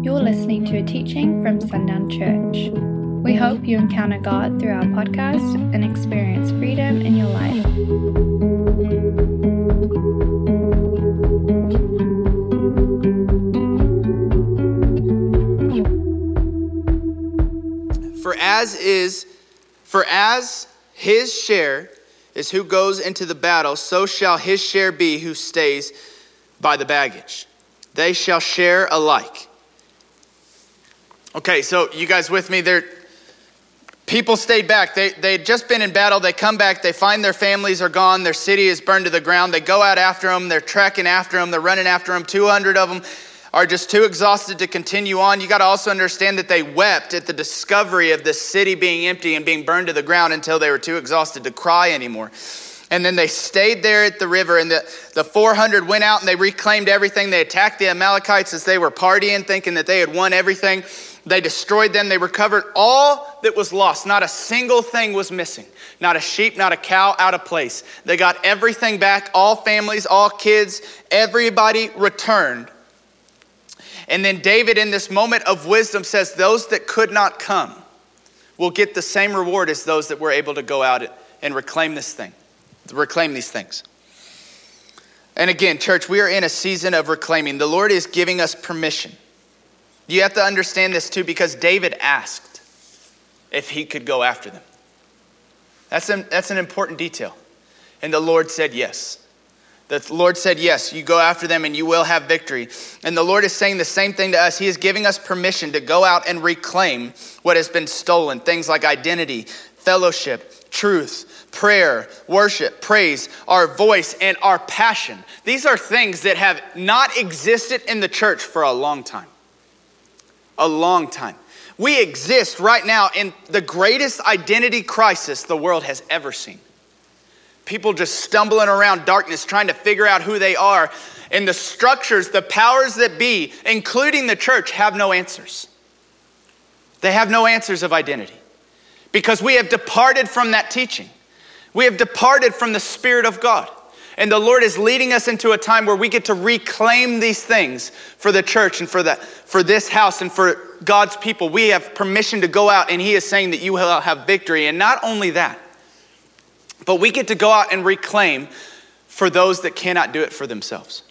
You're listening to a teaching from Sundown Church. We hope you encounter God through our podcast and experience freedom in your life. For as is, for as his share is who goes into the battle, so shall his share be who stays by the baggage. They shall share alike. Okay, so you guys with me? There, people stayed back. They they'd just been in battle. They come back. They find their families are gone. Their city is burned to the ground. They go out after them. They're tracking after them. They're running after them. Two hundred of them are just too exhausted to continue on. You got to also understand that they wept at the discovery of the city being empty and being burned to the ground until they were too exhausted to cry anymore. And then they stayed there at the river, and the, the 400 went out and they reclaimed everything. They attacked the Amalekites as they were partying, thinking that they had won everything. They destroyed them. They recovered all that was lost. Not a single thing was missing. Not a sheep, not a cow out of place. They got everything back. All families, all kids, everybody returned. And then David, in this moment of wisdom, says, Those that could not come will get the same reward as those that were able to go out and reclaim this thing, reclaim these things. And again, church, we are in a season of reclaiming. The Lord is giving us permission. You have to understand this too, because David asked if he could go after them. That's an, that's an important detail. And the Lord said yes. The Lord said, Yes, you go after them and you will have victory. And the Lord is saying the same thing to us. He is giving us permission to go out and reclaim what has been stolen things like identity, fellowship, truth, prayer, worship, praise, our voice, and our passion. These are things that have not existed in the church for a long time. A long time. We exist right now in the greatest identity crisis the world has ever seen people just stumbling around darkness trying to figure out who they are. And the structures, the powers that be, including the church, have no answers. They have no answers of identity because we have departed from that teaching. We have departed from the Spirit of God. And the Lord is leading us into a time where we get to reclaim these things for the church and for, the, for this house and for God's people. We have permission to go out, and He is saying that you will have victory. And not only that, but we get to go out and reclaim for those that cannot do it for themselves.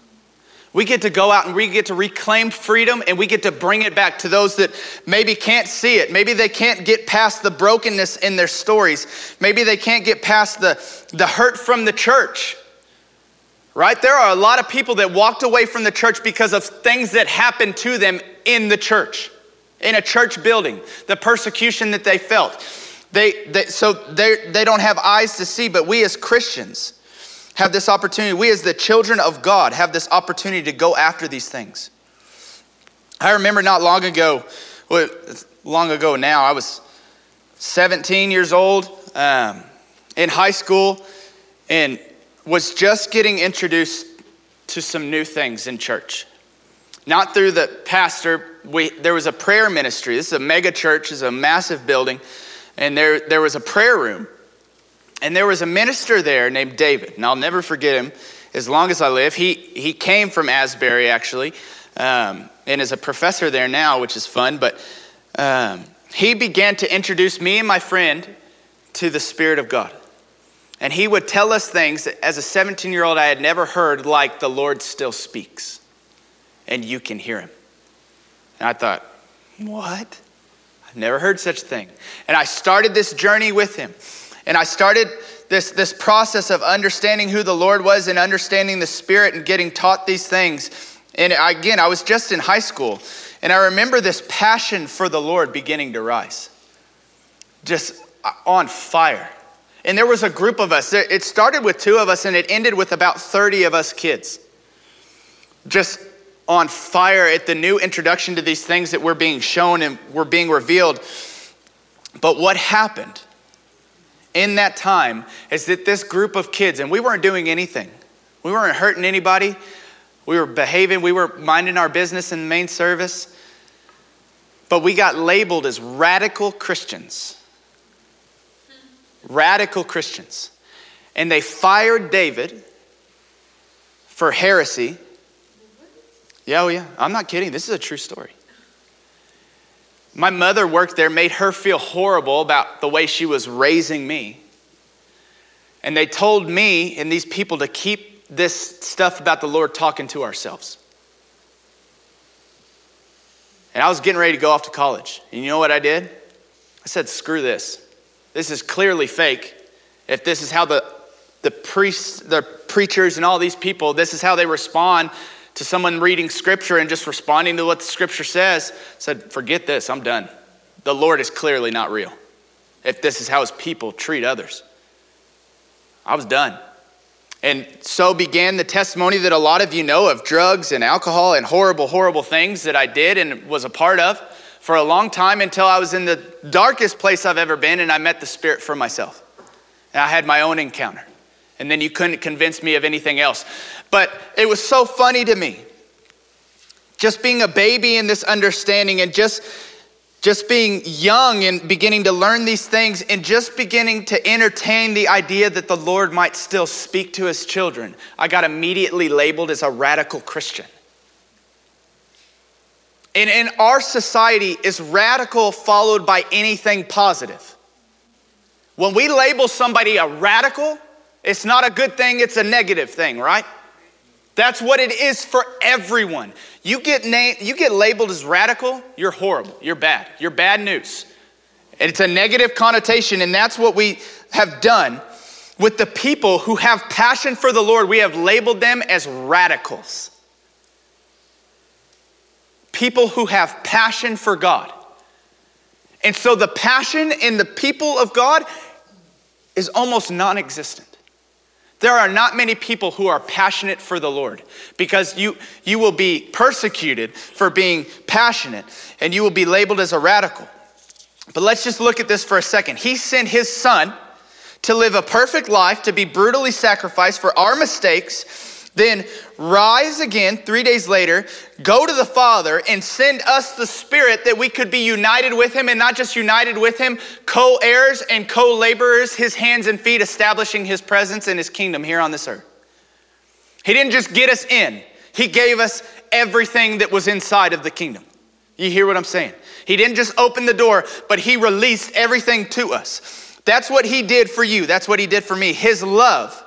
We get to go out and we get to reclaim freedom and we get to bring it back to those that maybe can't see it. Maybe they can't get past the brokenness in their stories. Maybe they can't get past the, the hurt from the church. Right? There are a lot of people that walked away from the church because of things that happened to them in the church, in a church building, the persecution that they felt. They, they, so they, they don't have eyes to see, but we as Christians have this opportunity. We as the children of God have this opportunity to go after these things. I remember not long ago, well, long ago now, I was 17 years old um, in high school and was just getting introduced to some new things in church. Not through the pastor, we, there was a prayer ministry. This is a mega church, it's a massive building and there, there was a prayer room. And there was a minister there named David, and I'll never forget him as long as I live. He, he came from Asbury, actually, um, and is a professor there now, which is fun. But um, he began to introduce me and my friend to the Spirit of God. And he would tell us things that, as a 17 year old I had never heard, like the Lord still speaks, and you can hear him. And I thought, what? I've never heard such a thing. And I started this journey with him. And I started this, this process of understanding who the Lord was and understanding the Spirit and getting taught these things. And again, I was just in high school. And I remember this passion for the Lord beginning to rise, just uh, on fire. And there was a group of us. It started with two of us and it ended with about 30 of us kids. Just on fire at the new introduction to these things that were being shown and were being revealed. But what happened in that time is that this group of kids, and we weren't doing anything, we weren't hurting anybody, we were behaving, we were minding our business in the main service, but we got labeled as radical Christians. Radical Christians. And they fired David for heresy yeah, oh yeah. I'm not kidding. This is a true story. My mother worked there, made her feel horrible about the way she was raising me. And they told me and these people to keep this stuff about the Lord talking to ourselves. And I was getting ready to go off to college. And you know what I did? I said, screw this. This is clearly fake. If this is how the, the priests, the preachers, and all these people, this is how they respond to someone reading scripture and just responding to what the scripture says, said, forget this, I'm done. The Lord is clearly not real. If this is how his people treat others, I was done. And so began the testimony that a lot of you know of drugs and alcohol and horrible, horrible things that I did and was a part of for a long time until I was in the darkest place I've ever been and I met the Spirit for myself. And I had my own encounter. And then you couldn't convince me of anything else. But it was so funny to me. Just being a baby in this understanding and just just being young and beginning to learn these things and just beginning to entertain the idea that the Lord might still speak to his children, I got immediately labeled as a radical Christian. And in our society, is radical followed by anything positive? When we label somebody a radical, it's not a good thing, it's a negative thing, right? That's what it is for everyone. You get, you get labeled as radical, you're horrible, you're bad, you're bad news. And It's a negative connotation, and that's what we have done with the people who have passion for the Lord. We have labeled them as radicals. People who have passion for God. And so the passion in the people of God is almost non existent. There are not many people who are passionate for the Lord because you, you will be persecuted for being passionate and you will be labeled as a radical. But let's just look at this for a second. He sent his son to live a perfect life, to be brutally sacrificed for our mistakes then rise again three days later, go to the Father, and send us the Spirit that we could be united with Him, and not just united with Him, co heirs and co laborers, His hands and feet, establishing His presence and His kingdom here on this earth. He didn't just get us in, He gave us everything that was inside of the kingdom. You hear what I'm saying? He didn't just open the door, but He released everything to us. That's what He did for you. That's what He did for me. His love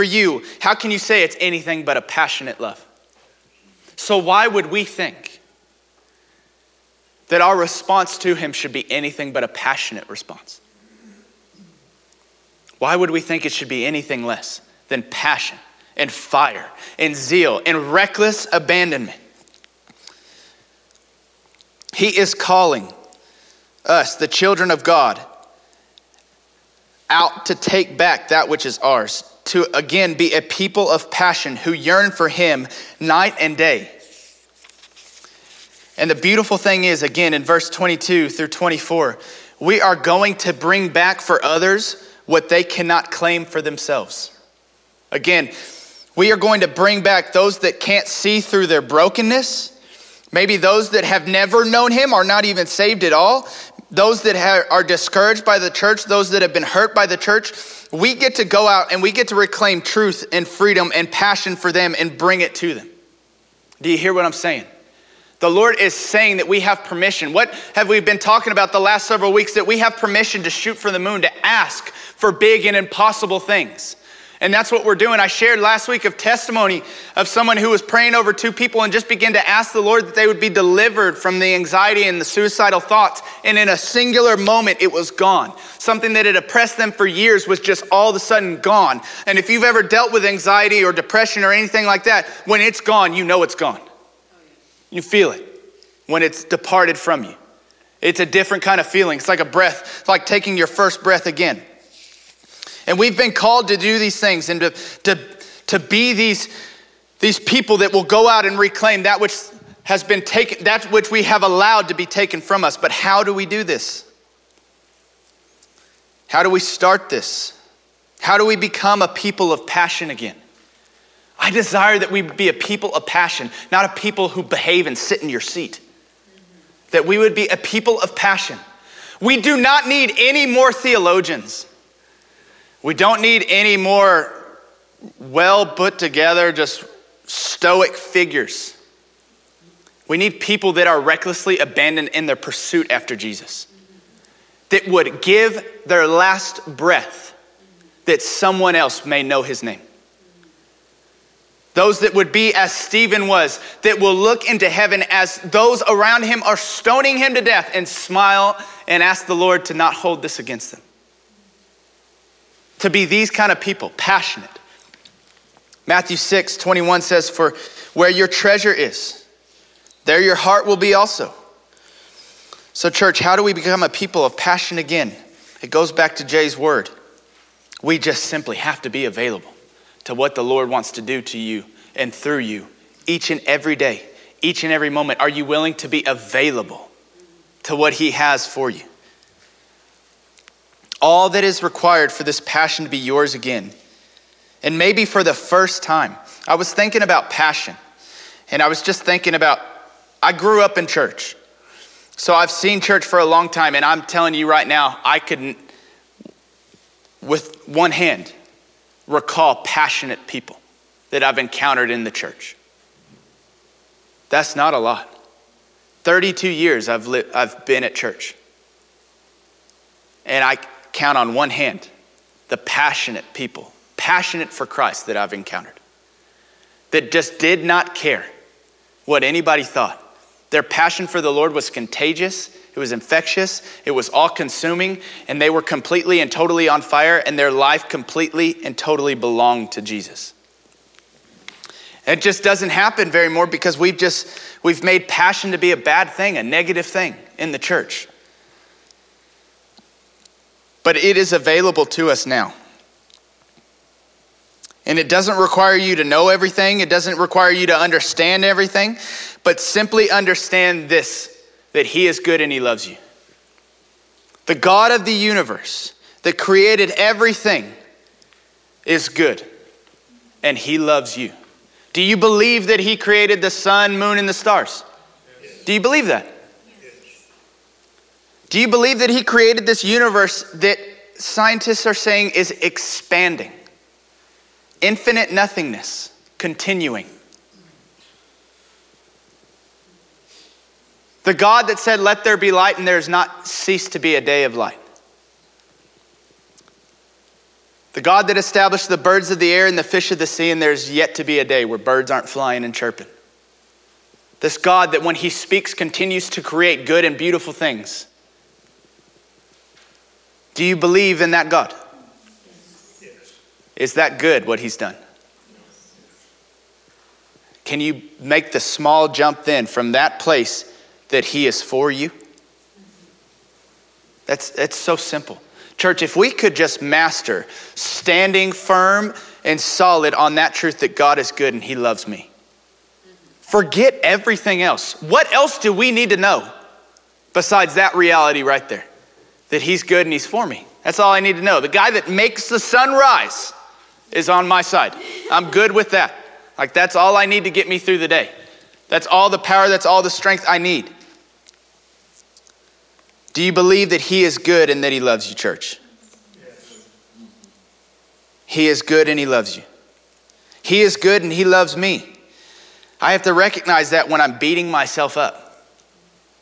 for you, how can you say it's anything but a passionate love? So, why would we think that our response to Him should be anything but a passionate response? Why would we think it should be anything less than passion and fire and zeal and reckless abandonment? He is calling us, the children of God, out to take back that which is ours to again be a people of passion who yearn for Him night and day. And the beautiful thing is, again, in verse 22 through 24, we are going to bring back for others what they cannot claim for themselves. Again, we are going to bring back those that can't see through their brokenness. Maybe those that have never known him are not even saved at all those that are discouraged by the church, those that have been hurt by the church, we get to go out and we get to reclaim truth and freedom and passion for them and bring it to them. Do you hear what I'm saying? The Lord is saying that we have permission. What have we been talking about the last several weeks? That we have permission to shoot for the moon, to ask for big and impossible things. And that's what we're doing. I shared last week of testimony of someone who was praying over two people and just began to ask the Lord that they would be delivered from the anxiety and the suicidal thoughts. And in a singular moment, it was gone. Something that had oppressed them for years was just all of a sudden gone. And if you've ever dealt with anxiety or depression or anything like that, when it's gone, you know it's gone. You feel it when it's departed from you. It's a different kind of feeling. It's like a breath, it's like taking your first breath again. And we've been called to do these things and to, to, to be these, these people that will go out and reclaim that which has been taken, that which we have allowed to be taken from us. But how do we do this? How do we start this? How do we become a people of passion again? I desire that we be a people of passion, not a people who behave and sit in your seat. That we would be a people of passion. We do not need any more theologians. We don't need any more well put together, just stoic figures. We need people that are recklessly abandoned in their pursuit after Jesus, that would give their last breath that someone else may know his name. Those that would be as Stephen was, that will look into heaven as those around him are stoning him to death and smile and ask the Lord to not hold this against them. To be these kind of people, passionate. Matthew 6 21 says, For where your treasure is, there your heart will be also. So, church, how do we become a people of passion again? It goes back to Jay's word. We just simply have to be available to what the Lord wants to do to you and through you each and every day, each and every moment. Are you willing to be available to what He has for you? All that is required for this passion to be yours again, and maybe for the first time. I was thinking about passion, and I was just thinking about, I grew up in church. So I've seen church for a long time, and I'm telling you right now, I couldn't, with one hand, recall passionate people that I've encountered in the church. That's not a lot. 32 years I've, li- I've been at church. And I count on one hand the passionate people, passionate for Christ that I've encountered, that just did not care what anybody thought. Their passion for the Lord was contagious it was infectious, it was all consuming, and they were completely and totally on fire, and their life completely and totally belonged to Jesus. It just doesn't happen very more because we've just we've made passion to be a bad thing, a negative thing in the church. But it is available to us now. And it doesn't require you to know everything, it doesn't require you to understand everything, but simply understand this that He is good and He loves you. The God of the universe that created everything is good and He loves you. Do you believe that He created the sun, moon, and the stars? Yes. Do you believe that? Do you believe that He created this universe that scientists are saying is expanding? Infinite nothingness, continuing. The God that said, Let there be light, and there has not ceased to be a day of light. The God that established the birds of the air and the fish of the sea, and there's yet to be a day where birds aren't flying and chirping. This God that when He speaks continues to create good and beautiful things. Do you believe in that God? Yes. Is that good what He's done? Can you make the small jump then from that place that He is for you? That's, that's so simple. Church, if we could just master standing firm and solid on that truth that God is good and He loves me, forget everything else. What else do we need to know besides that reality right there? That He's good and He's for me. That's all I need to know. The guy that makes the sun rise is on my side. I'm good with that. Like, that's all I need to get me through the day. That's all the power, that's all the strength I need. Do you believe that He is good and that He loves you, church? Yes. He is good and He loves you. He is good and He loves me. I have to recognize that when I'm beating myself up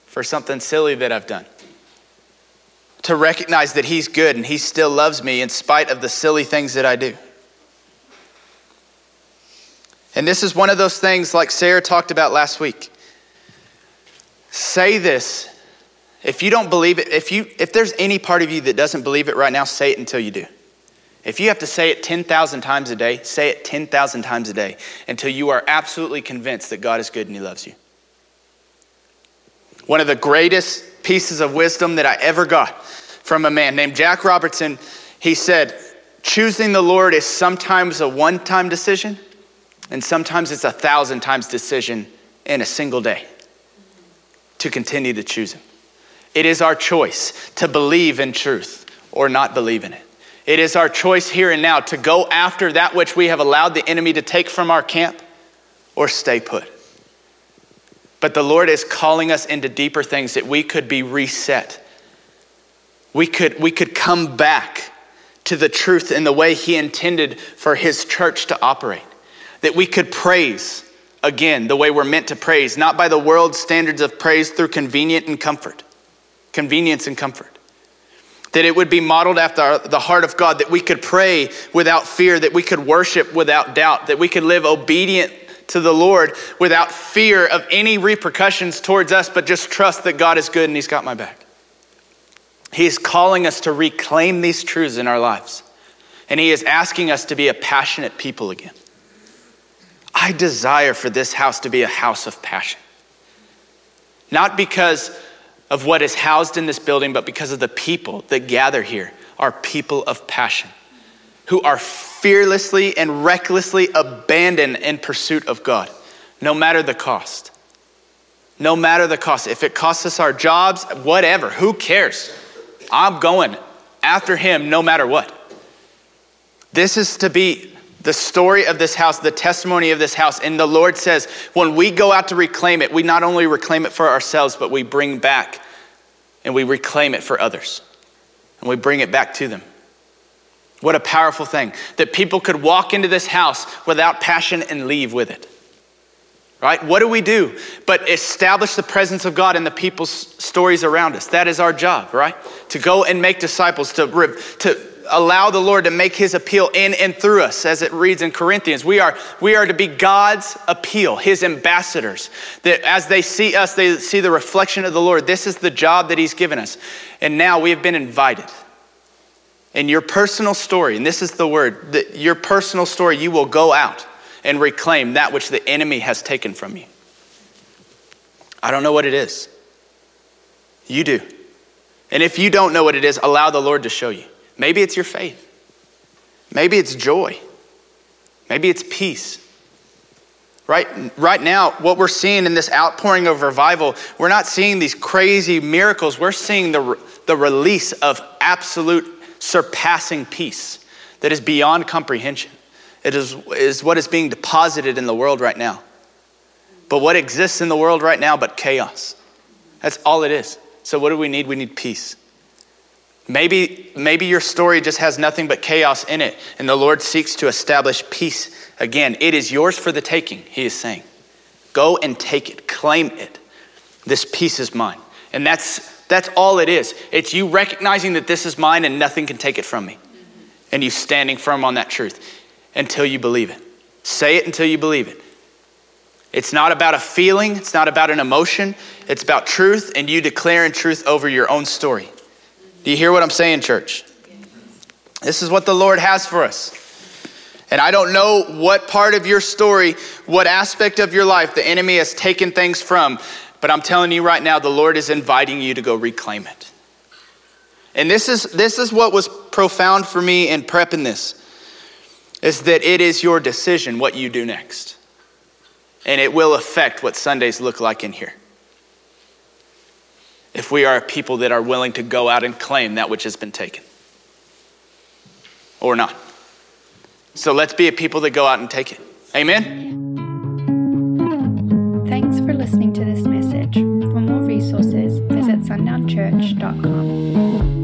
for something silly that I've done. To recognize that He's good and He still loves me in spite of the silly things that I do. And this is one of those things like Sarah talked about last week. Say this if you don't believe it, if, you, if there's any part of you that doesn't believe it right now, say it until you do. If you have to say it 10,000 times a day, say it 10,000 times a day until you are absolutely convinced that God is good and He loves you. One of the greatest pieces of wisdom that I ever got from a man named Jack Robertson, he said, Choosing the Lord is sometimes a one time decision, and sometimes it's a thousand times decision in a single day to continue to choose Him. It is our choice to believe in truth or not believe in it. It is our choice here and now to go after that which we have allowed the enemy to take from our camp or stay put. But the Lord is calling us into deeper things that we could be reset. We could, we could come back to the truth in the way He intended for His church to operate. That we could praise again the way we're meant to praise, not by the world's standards of praise through convenient and comfort, convenience and comfort. That it would be modeled after the heart of God, that we could pray without fear, that we could worship without doubt, that we could live obedient to the Lord without fear of any repercussions towards us, but just trust that God is good and He's got my back. He is calling us to reclaim these truths in our lives. And He is asking us to be a passionate people again. I desire for this house to be a house of passion. Not because of what is housed in this building, but because of the people that gather here are people of passion who are fearlessly and recklessly abandoned in pursuit of God, no matter the cost. No matter the cost. If it costs us our jobs, whatever, who cares? I'm going after Him no matter what. This is to be the story of this house, the testimony of this house. And the Lord says, when we go out to reclaim it, we not only reclaim it for ourselves, but we bring back and we reclaim it for others. And we bring it back to them. What a powerful thing that people could walk into this house without passion and leave with it. Right? What do we do but establish the presence of God in the people's stories around us? That is our job, right? To go and make disciples, to, to allow the Lord to make his appeal in and through us, as it reads in Corinthians. We are, we are to be God's appeal, his ambassadors. That as they see us, they see the reflection of the Lord. This is the job that he's given us. And now we have been invited in your personal story, and this is the word, that your personal story, you will go out and reclaim that which the enemy has taken from you. I don't know what it is. You do. And if you don't know what it is, allow the Lord to show you. Maybe it's your faith. Maybe it's joy. Maybe it's peace. Right, right now, what we're seeing in this outpouring of revival, we're not seeing these crazy miracles. We're seeing the, the release of absolute surpassing peace that is beyond comprehension. It is, is what is being deposited in the world right now. But what exists in the world right now but chaos? That's all it is. So, what do we need? We need peace. Maybe, maybe your story just has nothing but chaos in it, and the Lord seeks to establish peace again. It is yours for the taking, He is saying. Go and take it, claim it. This peace is mine. And that's that's all it is. It's you recognizing that this is mine and nothing can take it from me. And you standing firm on that truth until you believe it. Say it until you believe it. It's not about a feeling, it's not about an emotion, it's about truth and you declaring truth over your own story. Do you hear what I'm saying, church? This is what the Lord has for us. And I don't know what part of your story, what aspect of your life the enemy has taken things from. But I'm telling you right now, the Lord is inviting you to go reclaim it. And this is, this is what was profound for me in prepping this is that it is your decision what you do next. And it will affect what Sundays look like in here. If we are a people that are willing to go out and claim that which has been taken or not. So let's be a people that go out and take it. Amen. sundownchurch.com.